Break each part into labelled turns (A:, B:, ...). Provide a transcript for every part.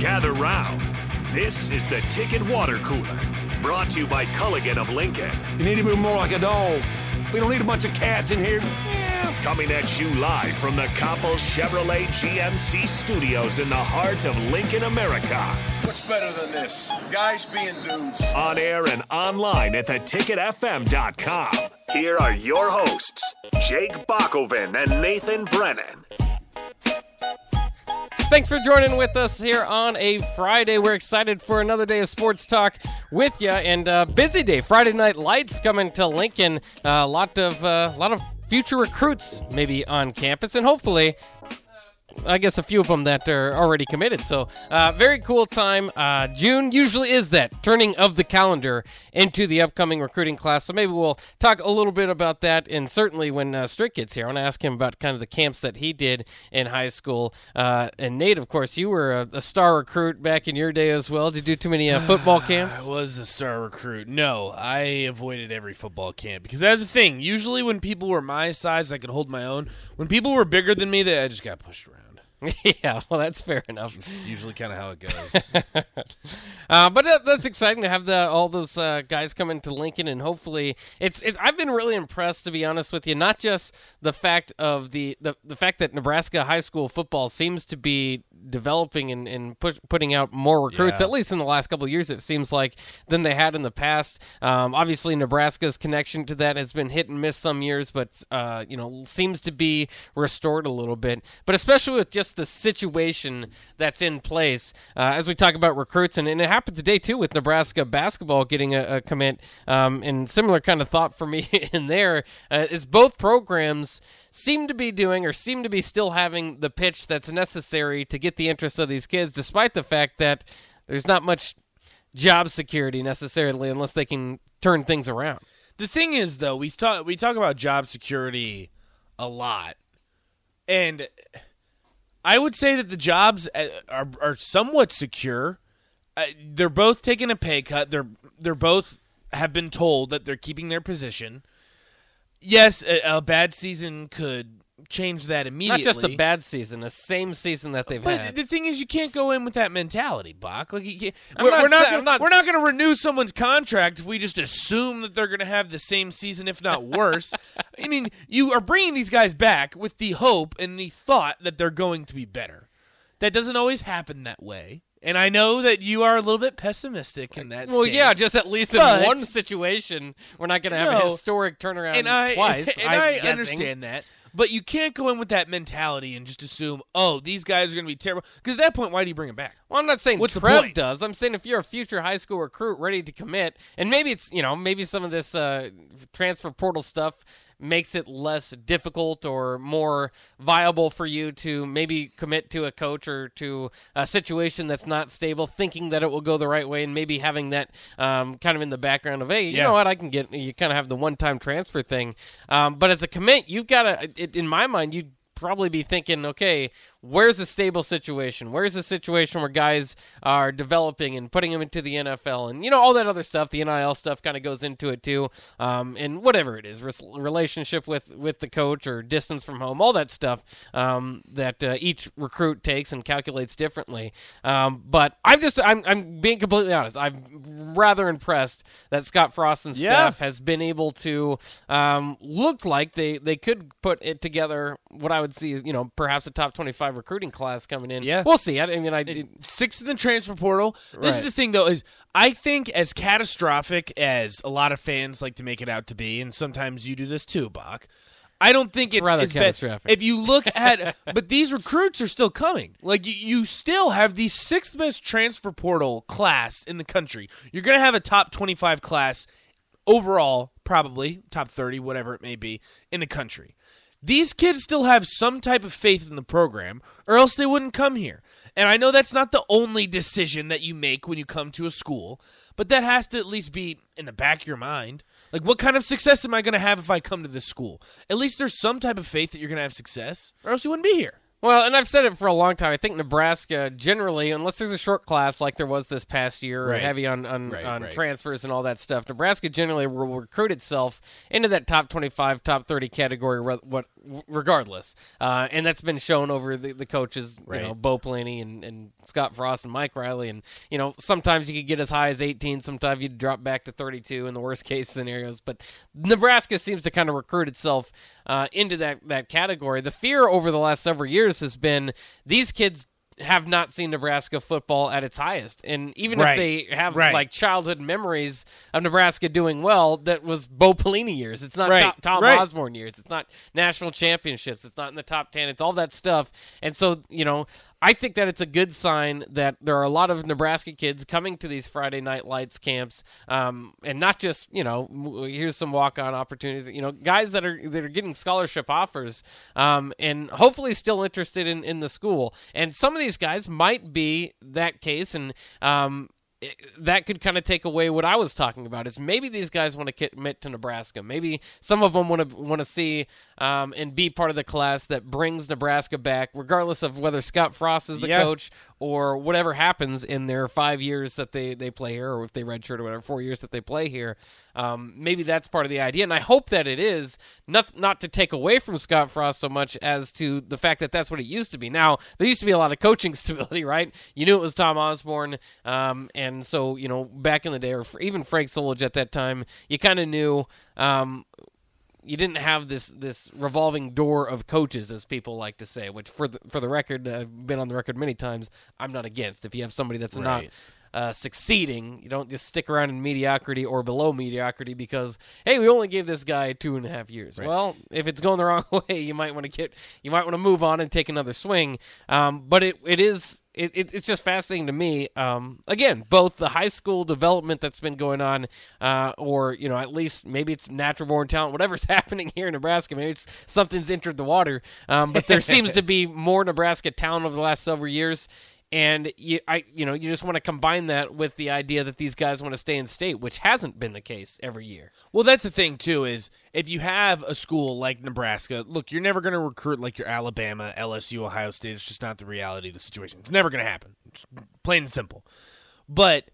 A: gather round. This is the Ticket Water Cooler, brought to you by Culligan of Lincoln.
B: You need to be more like a dog. We don't need a bunch of cats in here.
A: Coming at you live from the Copple Chevrolet GMC studios in the heart of Lincoln, America.
C: What's better than this? Guys being dudes.
A: On air and online at theticketfm.com. Here are your hosts, Jake Bakoven and Nathan Brennan.
D: Thanks for joining with us here on a Friday. We're excited for another day of sports talk with you, and uh, busy day. Friday night lights coming to Lincoln. A uh, lot of a uh, lot of future recruits maybe on campus, and hopefully I guess a few of them that are already committed. So, uh, very cool time. Uh, June usually is that turning of the calendar into the upcoming recruiting class. So, maybe we'll talk a little bit about that. And certainly when uh, Strick gets here, I want to ask him about kind of the camps that he did in high school. Uh, and Nate, of course, you were a, a, star recruit back in your day as well. Did you do too many uh, football camps?
E: I was a star recruit. No, I avoided every football camp because that's the thing. Usually, when people were my size, I could hold my own. When people were bigger than me, they I just got pushed around.
D: yeah, well, that's fair enough.
E: It's usually kind of how it goes.
D: uh, but that, that's exciting to have the, all those uh, guys come into Lincoln, and hopefully, it's. It, I've been really impressed, to be honest with you. Not just the fact of the the, the fact that Nebraska high school football seems to be developing and, and push, putting out more recruits,
E: yeah.
D: at least in the last couple of years, it seems like than they had in the past. Um, obviously, Nebraska's connection to that has been hit and miss some years, but uh, you know seems to be restored a little bit. But especially with just the situation that's in place uh, as we talk about recruits, and, and, it happened today too with Nebraska basketball getting a, a commit, um, and similar kind of thought for me in there uh, is both programs seem to be doing or seem to be still having the pitch that's necessary to get the interest of these kids, despite the fact that there's not much job security necessarily unless they can turn things around.
E: The thing is, though, we talk we talk about job security a lot, and I would say that the jobs uh, are are somewhat secure. Uh, they're both taking a pay cut. They're they're both have been told that they're keeping their position. Yes, a, a bad season could change that immediately.
D: Not just a bad season, the same season that they've
E: but
D: had.
E: the thing is, you can't go in with that mentality, Bach. Like we're, not, we're not, gonna, not, we're not going to renew someone's contract if we just assume that they're going to have the same season, if not worse. I mean, you are bringing these guys back with the hope and the thought that they're going to be better. That doesn't always happen that way. And I know that you are a little bit pessimistic in that.
D: Well,
E: stance,
D: yeah, just at least in one situation, we're not going to have
E: no,
D: a historic turnaround
E: and I,
D: twice.
E: And
D: I'm
E: I
D: guessing.
E: understand that. But you can't go in with that mentality and just assume, oh, these guys are going to be terrible. Because at that point, why do you bring them back?
D: Well, I'm not saying
E: What's
D: Trev does. I'm saying if you're a future high school recruit ready to commit, and maybe it's you know maybe some of this uh, transfer portal stuff makes it less difficult or more viable for you to maybe commit to a coach or to a situation that's not stable, thinking that it will go the right way, and maybe having that um, kind of in the background of, hey, you
E: Yeah.
D: know what, I can get. You kind of have the one-time transfer thing, um, but as a commit, you've got to. In my mind, you would probably be thinking, okay, where's a stable situation? Where's a situation where guys are developing and putting them into the NFL and, you know, all that other stuff, the NIL stuff kind of goes into it too. Um, and whatever it is, relationship with, with the coach or distance from home, all that stuff um, that uh, each recruit takes and calculates differently. Um, but I'm just, I'm, I'm being completely honest. I'm rather impressed that Scott Frost and
E: Yeah.
D: staff has been able to um, looked like they they could put it together. What I would see is you know perhaps a top twenty recruiting class coming in.
E: Yeah.
D: we'll see. I, I mean, I
E: Sixth in the transfer portal. This is the thing, though, is I think as catastrophic as a lot of fans like to make it out to be, and sometimes you do this too, Bach. I don't think it's,
D: rather
E: as bad-
D: catastrophic.
E: If you look at, but these recruits are still coming. Like you, you still have the sixth best transfer portal class in the country. You're going to have a top 25 class overall, probably top 30, whatever it may be, in the country. These kids still have some type of faith in the program, or else they wouldn't come here. And I know that's not the only decision that you make when you come to a school, but that has to at least be in the back of your mind. Like, what kind of success am I going to have if I come to this school? At least there's some type of faith that you're going to have success, or else you wouldn't be here.
D: Well, and I've said it for a long time. I think Nebraska generally, unless there's a short class like there was this past year,
E: Right.
D: heavy on on,
E: Right,
D: on
E: right.
D: transfers and all that stuff, Nebraska generally will recruit itself into that top 25, top 30 category, regardless. Uh, and that's been shown over the, the coaches, you know,
E: Right.
D: Bo Pelini and, and Scott Frost and Mike Riley. And, you know, sometimes you could get as high as 18, sometimes you drop back to 32 in the worst case scenarios. But Nebraska seems to kind of recruit itself uh, into that, that category. The fear over the last several years has been these kids have not seen Nebraska football at its highest. And even
E: Right.
D: if they have
E: Right.
D: like childhood memories of Nebraska doing well, that was Bo Pelini years. It's not
E: Right.
D: Tom, Tom. Osborne years. It's not national championships. It's not in the top 10. It's all that stuff. And so, you know, I think that it's a good sign that there are a lot of Nebraska kids coming to these Friday night lights camps, um, and not just you know here's some walk on opportunities. You know, guys that are that are getting scholarship offers, um, and hopefully still interested in in the school. And some of these guys might be that case, and um, it- that could kind of take away what I was talking about. Is maybe these guys want to commit to Nebraska. Maybe some of them want to want to see um, and be part of the class that brings Nebraska back, regardless of whether Scott Frost is the
E: Yeah.
D: coach or whatever happens in their five years that they they play here, or if they redshirt or whatever four years that they play here. Um, maybe that's part of the idea, and I hope that it is not not to take away from Scott Frost so much as to the fact that that's what it used to be. Now there used to be a lot of coaching stability, right? You knew it was Tom Osborne, um, and so you know back in the day, or even Frank Solich at that time, you kind of knew. Um, you didn't have this this revolving door of coaches, as people like to say. Which, for the for the record, I've been on the record many times. I'm not against. If you have somebody that's not
E: Right.
D: Uh, succeeding, you don't just stick around in mediocrity or below mediocrity because hey, we only gave this guy two and a half years. Well, if it's going the wrong way, you might want to get you might want to move on and take another swing. Um, but it it is it, it, it's just fascinating to me. Um, again, both the high school development that's been going on, uh, or you know, at least maybe it's natural born talent, whatever's happening here in Nebraska. Maybe it's something's entered the water. Um, but there seems to be more Nebraska talent over the last several years. And you, I, you know, you just want to combine that with the idea that these guys want to stay in state, which hasn't been the case every year.
E: Well, that's the thing too. Is if you have a school like Nebraska, look, you're never going to recruit like your Alabama, LSU, Ohio State. It's just not the reality of the situation. It's never going to happen. It's plain and simple. But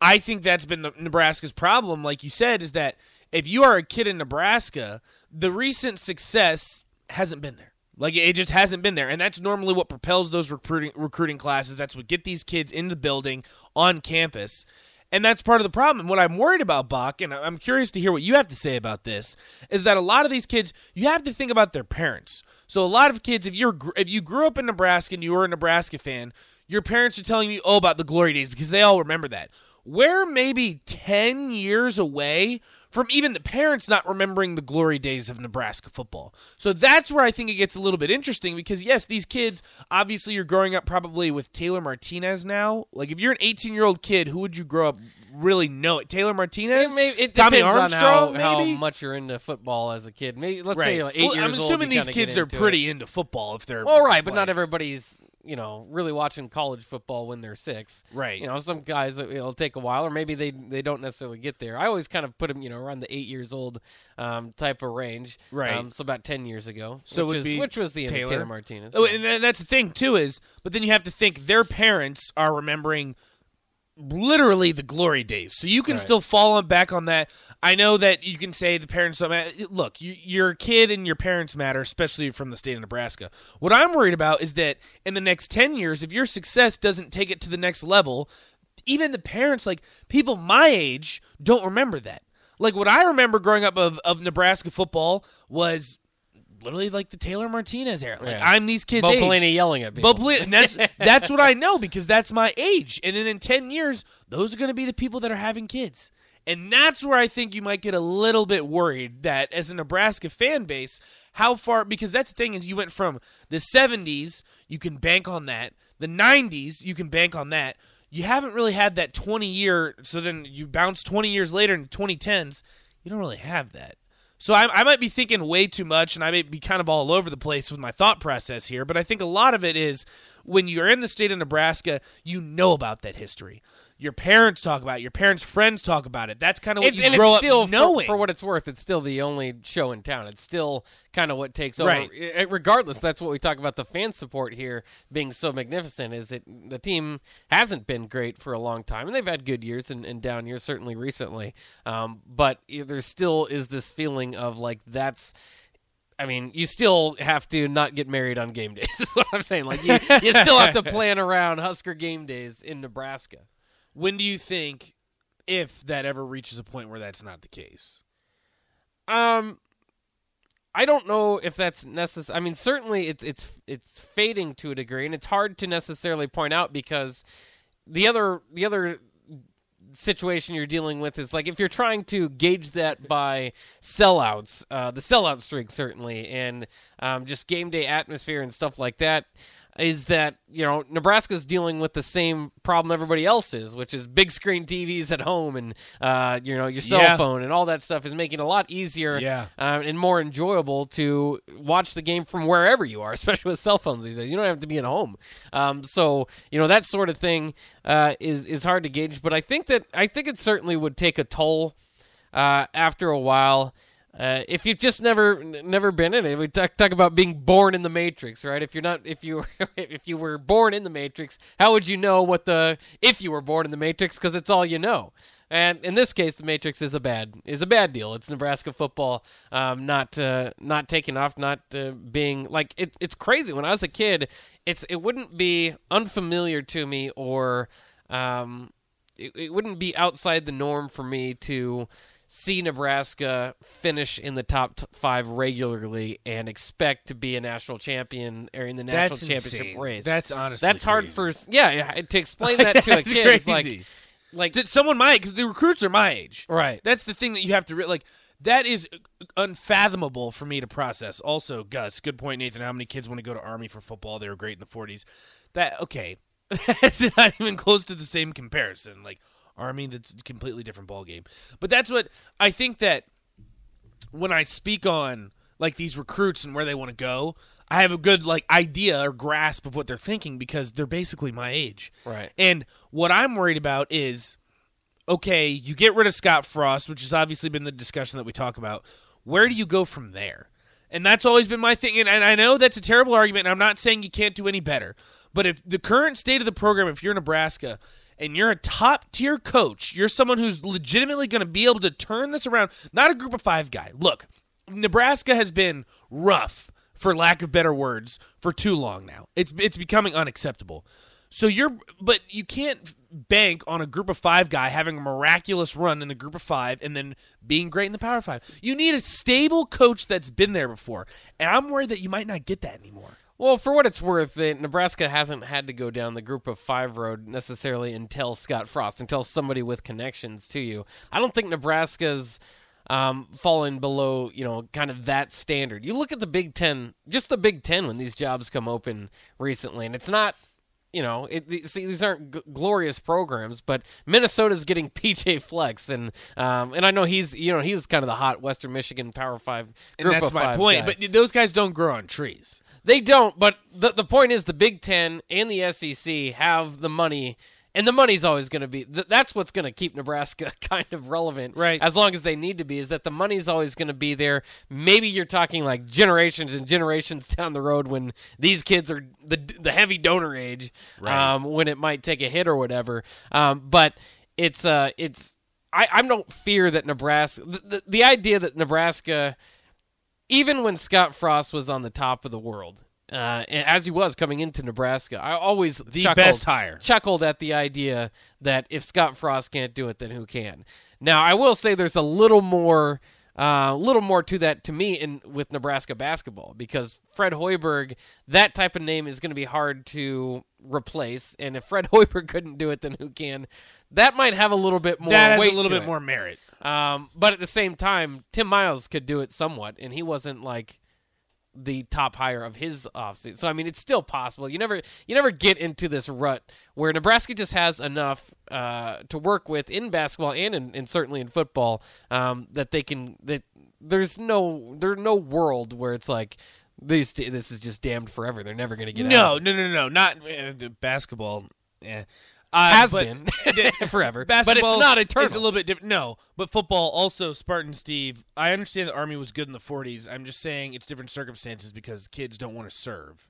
E: I think that's been the Nebraska's problem. Like you said, is that if you are a kid in Nebraska, the recent success hasn't been there. Like it just hasn't been there, and that's normally what propels those recruiting recruiting classes. That's what get these kids in the building on campus, and that's part of the problem. And what I'm worried about, Bach, and I'm curious to hear what you have to say about this, is that a lot of these kids, you have to think about their parents. So a lot of kids, if you're if you grew up in Nebraska and you were a Nebraska fan, your parents are telling you oh about the glory days because they all remember that. We're maybe ten years away from even the parents not remembering the glory days of Nebraska football. So that's where I think it gets a little bit interesting because yes, these kids obviously you're growing up probably with Taylor Martinez now. Like if you're an 18 year old kid, who would you grow up really know? It Taylor Martinez,
D: It, may, it
E: Tommy
D: depends
E: Armstrong,
D: on how,
E: maybe.
D: how much you're into football as a kid. Maybe let's
E: right.
D: say like eight
E: Well,
D: years
E: I'm assuming
D: you
E: these kids are pretty
D: It.
E: into football if they're
D: Well, right, but not everybody's you know really watching college football when they're six.
E: Right.
D: You know, some guys it- it'll take a while, or maybe they they don't necessarily get there. I always kind of put them you know around the eight years old um, type of range.
E: Right.
D: Um, so about ten years ago.
E: So
D: which is, which was the
E: Taylor?
D: Taylor Martinez.
E: Oh, and that's the thing too is, but then you have to think their parents are remembering literally the glory days. So you can
D: Right.
E: still fall back on that. I know that you can say the parents don't matter. Look, you, your kid and your parents matter, especially from the state of Nebraska. What I'm worried about is that in the next 10 years, if your success doesn't take it to the next level, even the parents, like people my age, don't remember that. Like what I remember growing up of, of Nebraska football was literally like the Taylor Martinez era. Like
D: Yeah.
E: I'm these kids'
D: Bo
E: age.
D: Pelini yelling at
E: Bo
D: people.
E: Pelini, that's that's what I know because that's my age. And then in ten years, those are going to be the people that are having kids. And that's where I think you might get a little bit worried that as a Nebraska fan base, how far because that's the thing is you went from the 70s, you can bank on that. The 90s, you can bank on that. You haven't really had that 20 year so then you bounce 20 years later in 2010s, you don't really have that. So I, I might be thinking way too much, and I may be kind of all over the place with my thought process here. But I think a lot of it is when you're in the state of Nebraska, you know about that history. Your parents talk about it. Your parents' friends talk about it. That's kind of what
D: It's-
E: you grow up
D: still, for-
E: knowing.
D: For, what it's worth, it's still the only show in town. It's still kind of what takes over.
E: Right.
D: I- regardless, that's what we talk about the fan support here being so magnificent. Is it the team hasn't been great for a long time, and they've had good years and, and down years certainly recently. Um, but there still is this feeling of like that's I mean, you still have to not get married on game days. Is what I'm saying. Like you, you still have to plan around Husker game days in Nebraska.
E: When do you think, if that ever reaches a point where that's not the case?
D: Um, I don't know if that's necessary. I mean, certainly it's it's it's fading to a degree, and it's hard to necessarily point out because the other the other situation you're dealing with is like if you're trying to gauge that by sellouts, uh, the sellout streak certainly, and um, just game day atmosphere and stuff like that is that you know Nebraska's dealing with the same problem everybody else is, which is big screen TVs at home and uh, you know your cell
E: Yeah.
D: phone and all that stuff is making it a lot easier
E: Yeah.
D: uh, and more enjoyable to watch the game from wherever you are, especially with cell phones these days. You don't have to be at home, um, so you know that sort of thing uh, is is hard to gauge. But I think that I think it certainly would take a toll uh, after a while. Uh, if you've just never never been in it, we talk, talk about being born in the Matrix, right? If you're not, if you if you were born in the Matrix, how would you know what the if you were born in the Matrix? Because it's all you know. And in this case, the Matrix is a bad is a bad deal. It's Nebraska football um, not uh, not taking off, not uh, being like it, it's crazy. When I was a kid, it's it wouldn't be unfamiliar to me or um, it, it wouldn't be outside the norm for me to see Nebraska finish in the top t- five regularly and expect to be a national champion or in the national
E: That's
D: championship
E: insane.
D: race.
E: That's honestly
D: that's hard
E: crazy.
D: for yeah, yeah to explain that to a kid. It's like like
E: To someone my because the recruits are my age.
D: Right.
E: That's the thing that you have to re- like. That is unfathomable for me to process. Also, Gus, good point, Nathan. How many kids want to go to Army for football? They were great in the '40s. That okay. That's not even close to the same comparison. Like Army, that's a completely different ball game. But that's what I think that when I speak on like these recruits and where they want to go, I have a good like idea or grasp of what they're thinking because they're basically my age.
D: Right.
E: And what I'm worried about is okay, you get rid of Scott Frost, which has obviously been the discussion that we talk about. Where do you go from there? And that's always been my thing. And, and I know that's a terrible argument, and I'm not saying you can't do any better. But if the current state of the program, if you're Nebraska and you're a top tier coach, you're someone who's legitimately going to be able to turn this around, not a group of five guy. Look, Nebraska has been rough, for lack of better words, for too long now. It's it's becoming unacceptable. So you're, but you can't bank on a group of five guy having a miraculous run in the group of five and then being great in the power five. You need a stable coach that's been there before, and I'm worried that you might not get that anymore.
D: Well, for what it's worth, Nebraska hasn't had to go down the group of five road necessarily until Scott Frost, until somebody with connections to you. I don't think Nebraska's um, fallen below, you know, kind of that standard. You look at the Big Ten, just the Big Ten when these jobs come open recently, and it's not. You know, it, see, these aren't g- glorious programs, but Minnesota's getting PJ Fleck, and um, and I know he's, you know, he was kind of the hot Western Michigan Power Five
E: And that's my point.
D: guy.
E: But those guys don't grow on trees.
D: They don't, but the the point is the Big Ten and the SEC have the money, and the money's always going to be. Th- that's what's going to keep Nebraska kind of relevant,
E: Right.
D: As long as they need to be, is that the money's always going to be there. Maybe you're talking like generations and generations down the road when these kids are the the heavy donor age,
E: Right.
D: um, when it might take a hit or whatever. Um, but it's uh, it's I I don't fear that Nebraska. The, the, the idea that Nebraska even when Scott Frost was on the top of the world, uh, and as he was coming into Nebraska, I always
E: The
D: chuckled,
E: best hire.
D: chuckled at the idea that if Scott Frost can't do it, then who can? Now, I will say there's a little more, a little more to that to me in with Nebraska basketball because Fred Hoiberg, that type of name is going to be hard to replace, and if Fred Hoiberg couldn't do it, then who can? That might have a little bit more.
E: that has
D: weight
E: a little bit
D: it.
E: more merit.
D: Um, but at the same time, Tim Miles could do it somewhat, and he wasn't like the top hire of his offseason. So I mean, it's still possible. You never you never get into this rut where Nebraska just has enough uh, to work with in basketball and in, and certainly in football um, that they can that there's no there's no world where it's like this this is just damned forever. They're never going to get
E: No,
D: out.
E: no, no, no, no. not uh, the basketball. Eh. Uh,
D: Has been forever, but it's not eternal.
E: a little bit different. No, but football also. Spartan Steve. I understand the Army was good in the '40s. I'm just saying it's different circumstances because kids don't want to serve.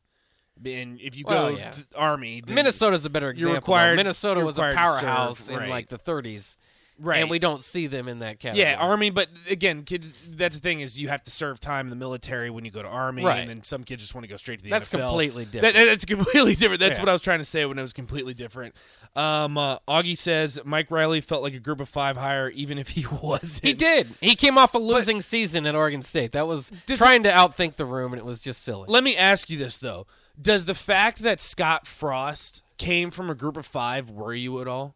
E: And if you
D: Well,
E: go
D: yeah.
E: to Army,
D: Minnesota's a better example.
E: required-
D: Minnesota was a
E: to serve,
D: powerhouse in
E: right.
D: like the 30s,
E: Right.
D: And we don't see them in that category.
E: Yeah, Army, but again, kids. That's the thing is you have to serve time in the military when you go to Army,
D: Right.
E: and then some kids just want to go straight to the
D: That's
E: NFL.
D: completely different.
E: that- that's completely different. That's
D: Yeah.
E: what I was trying to say when it was completely different. Um, uh, Augie says Mike Riley felt like a group of five hire, even if he wasn't.
D: He did. He came off a losing season at Oregon State. That was trying to outthink the room, and it was just silly.
E: Let me ask you this though: Does the fact that Scott Frost came from a group of five worry you at all?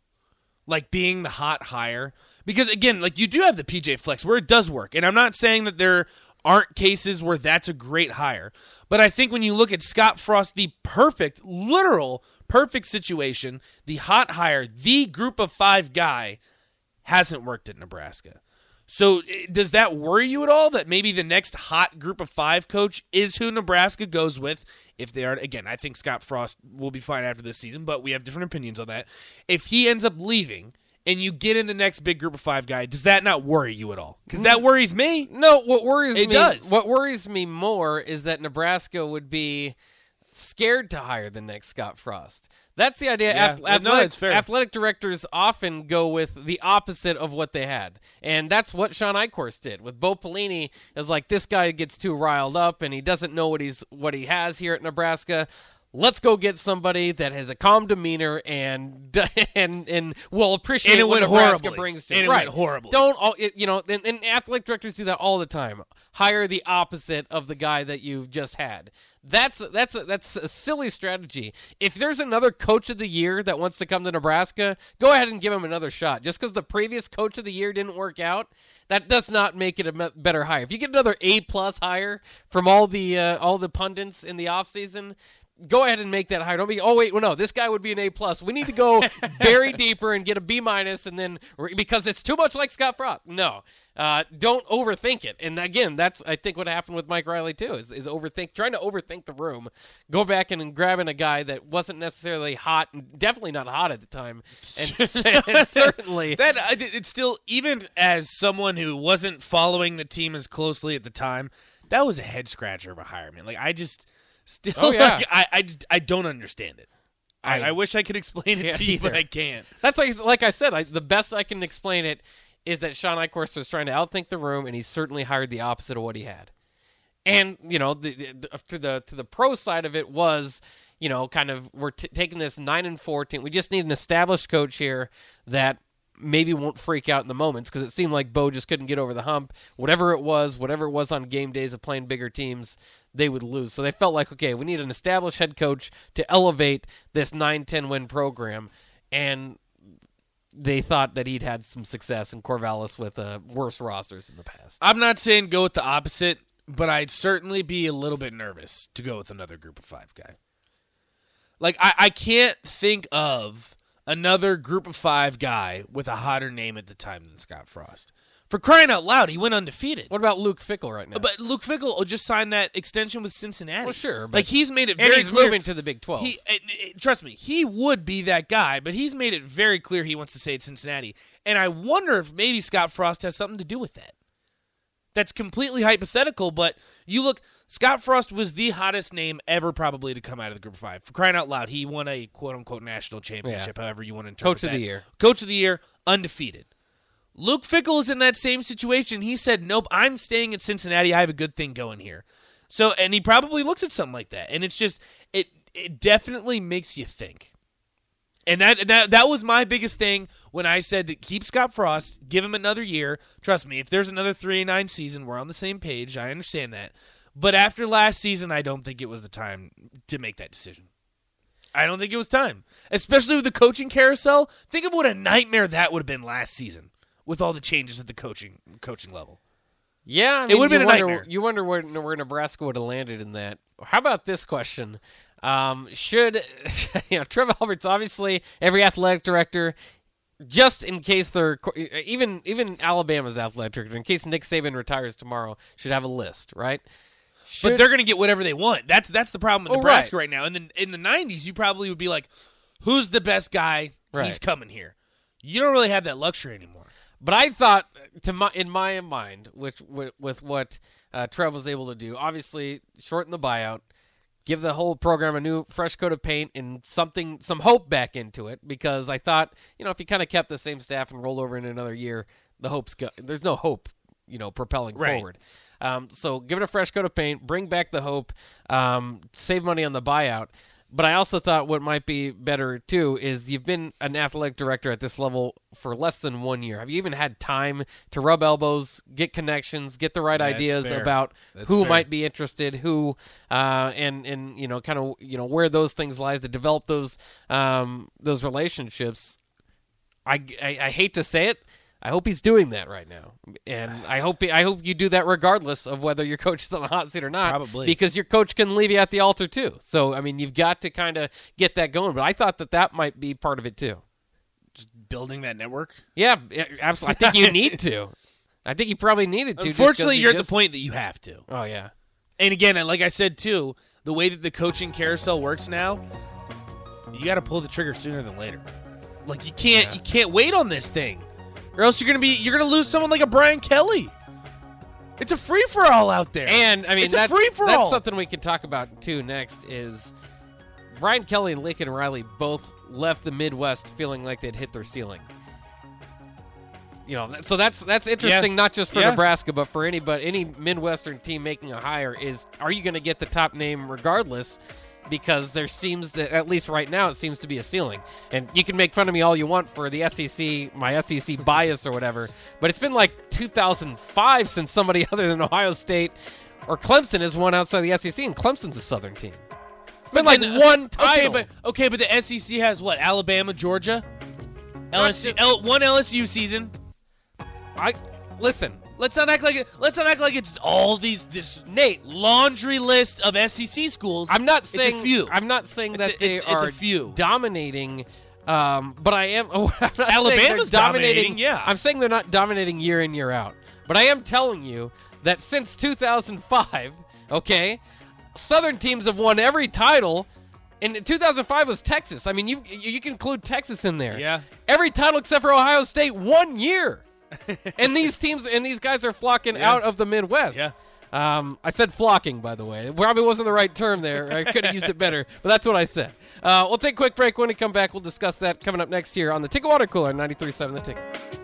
E: Like being the hot hire? Because again, like you do have the PJ Fleck where it does work, and I'm not saying that there aren't cases where that's a great hire, but I think when you look at Scott Frost, the perfect, literal, perfect situation, the hot hire, the group of five guy, hasn't worked at Nebraska. So eh, does that worry you at all that maybe the next hot group of five coach is who Nebraska goes with? If they are again, I think Scott Frost will be fine after this season, but we have different opinions on that. If he ends up leaving and you get in the next big group of five guy, does that not worry you at all? Because that mm. worries me.
D: No, what worries
E: It
D: me
E: does.
D: what worries me more is that Nebraska would be scared to hire the next Scott Frost. That's the idea.
E: Yeah,
D: Ath-
E: well, no,
D: athletic,
E: it's fair.
D: athletic directors often go with the opposite of what they had, and that's what Shawn Eichorst did with Bo Pelini. Is like this guy gets too riled up and he doesn't know what he's what he has here at Nebraska. Let's go get somebody that has a calm demeanor and and and will appreciate
E: And it
D: what Nebraska
E: horribly.
D: brings to
E: And it
D: right.
E: went horribly.
D: Don't all it, you know? And, and athletic directors do that all the time. Hire the opposite of the guy that you've just had. That's that's a, that's a silly strategy. If there's another coach of the year that wants to come to Nebraska, go ahead and give him another shot. Just because the previous coach of the year didn't work out, that does not make it a better hire. If you get another A plus hire from all the uh, all the pundits in the offseason, go ahead and make that hire. Don't be. Oh wait, well no, this guy would be an A plus. We need to go very deeper and get a B minus, and then because it's too much like Scott Frost. No, uh, don't overthink it. And again, that's I think what happened with Mike Riley too is, is overthink, trying to overthink the room. Go back and, and grabbing a guy that wasn't necessarily hot, and definitely not hot at the time, and, and certainly
E: That it's still even as someone who wasn't following the team as closely at the time, that was a head scratcher of a hire, man. Like I just still
D: Oh, yeah.
E: like, I, I I don't understand it. I,
D: I
E: wish I could explain it to you, but. I can't.
D: That's like like I said. I, the best I can explain it is that Shawn Eichorst was trying to outthink the room, and he certainly hired the opposite of what he had. And you know, the, the, to the to the pro side of it was, you know, kind of we're t- taking this nine and fourteen. We just need an established coach here that maybe won't freak out in the moments because it seemed like Bo just couldn't get over the hump. Whatever it was, whatever it was on game days of playing bigger teams, they would lose. So they felt like, okay, we need an established head coach to elevate this 9-10 win program. And they thought that he'd had some success in Corvallis with uh, worse rosters in the past.
E: I'm not saying go with the opposite, but I'd certainly be a little bit nervous to go with another group of five guy. Like I, I can't think of another group of five guy with a hotter name at the time than Scott Frost. For crying out loud, he went undefeated.
D: What about Luke Fickell right now?
E: But Luke Fickell just signed that extension with Cincinnati.
D: Well, sure, but-
E: like he's made it
D: and
E: very
D: he's
E: clear.
D: moving to the Big 12.
E: He, it- it- trust me, he would be that guy, but he's made it very clear he wants to stay at Cincinnati. And I wonder if maybe Scott Frost has something to do with that. That's completely hypothetical, but you look. Scott Frost was the hottest name ever, probably to come out of the Group of Five. For crying out loud, he won a quote unquote national championship. However you want to interpret
D: Coach of
E: that.
D: the year.
E: Coach of the year, undefeated. Luke Fickell is in that same situation. He said, "Nope, I'm staying at Cincinnati. I have a good thing going here." So, and he probably looks at something like that, and it's just it it definitely makes you think. And that that that was my biggest thing when I said to keep Scott Frost, give him another year. Trust me, if there's another three and nine season, we're on the same page. I understand that. But after last season, I don't think it was the time to make that decision. I don't think it was time, especially with the coaching carousel. Think of what a nightmare that would have been last season with all the changes at the coaching coaching level.
D: Yeah, I
E: It would've
D: you
E: been a
D: wonder,
E: nightmare.
D: You wonder where, where Nebraska would have landed in that. How about this question? Um, should you know Trev Alberts? Obviously, every athletic director, just in case they're even even Alabama's athletic director, in case Nick Saban retires tomorrow, should have a list, right?
E: But they're going to get whatever they want. That's that's the problem with
D: Oh,
E: Nebraska
D: right.
E: right. now. And then in the '90s, you probably would be like, "Who's the best guy? He's coming here." You don't really have that luxury anymore.
D: But I thought, to my in my mind, which with, with what uh, Trev was able to do, obviously shorten the buyout, give the whole program a new fresh coat of paint and something some hope back into it because I thought, you know, if you kind of kept the same staff and rolled over in another year, the hope's go- there's no hope, you know, propelling
E: Right.
D: forward. Um, so give it a fresh coat of paint, bring back the hope, um, save money on the buyout. But I also thought what might be better too is you've been an athletic director at this level for less than one year. Have you even had time to rub elbows, get connections, get the right
E: That's
D: ideas
E: fair.
D: about
E: That's
D: who
E: fair.
D: might be interested, who, uh, and and you know, kind of you know where those things lies to develop those um, those relationships. I, I I hate to say it. I hope he's doing that right now, and I hope he, I hope you do that regardless of whether your coach is on the hot seat or not.
E: Probably.
D: because your coach can leave you at the altar too. So I mean, you've got to kind of get that going. But I thought that that might be part of it too.
E: Just building that network.
D: Yeah, yeah, absolutely. I think you need to. I think you probably needed to. just 'cause
E: Unfortunately,
D: you
E: you're at the point that you have to.
D: Oh yeah.
E: And again, like I said too, the way that the coaching carousel works now, you got to pull the trigger sooner than later. Like you can't
D: Yeah.
E: you can't wait on this thing, or else you're gonna be you're gonna lose someone like a Brian Kelly. It's a free for all out there,
D: And I mean,
E: it's a free for all.
D: that's something we can talk about too. Next is Brian Kelly and Lincoln Riley both left the Midwest feeling like they'd hit their ceiling. You know, so that's that's interesting, not just for
E: Yeah.
D: Nebraska, but for any but any Midwestern team making a hire. Is are you going to get the top name regardless? Because there seems to, at least right now, it seems to be a ceiling. And you can make fun of me all you want for the SEC, my SEC bias or whatever, but it's been like 2005 since somebody other than Ohio State or Clemson has won outside the SEC, and Clemson's a Southern team. It's been like
E: then, uh,
D: one
E: Okay,
D: title.
E: but okay, but the SEC has what? Alabama, Georgia, LSU, L, one LSU season.
D: I listen,
E: Let's not act like it. Let's not act like it's all these this
D: Nate.
E: laundry list of SEC schools.
D: I'm not
E: It's
D: saying
E: a few.
D: I'm not saying
E: It's
D: that
E: a-
D: they
E: it's- it's a few.
D: dominating. Um, but I am. I'm not saying they're
E: Alabama's dominating, yeah.
D: I'm saying they're not dominating year in year out. But I am telling you that since 2005, okay, Southern teams have won every title. And 2005 was Texas. I mean, you you can include Texas in there.
E: Yeah.
D: Every title except for Ohio State, one year. and these teams and these guys are flocking
E: Yeah.
D: out of the Midwest.
E: Yeah.
D: Um, I said flocking, by the way. It probably wasn't the right term there. I could have used it better, but that's what I said. Uh, we'll take a quick break. When we come back, we'll discuss that coming up next year on the Ticket Water Cooler, 93.7 The Ticket.